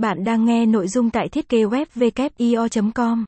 Bạn đang nghe nội dung tại thiết kế web com.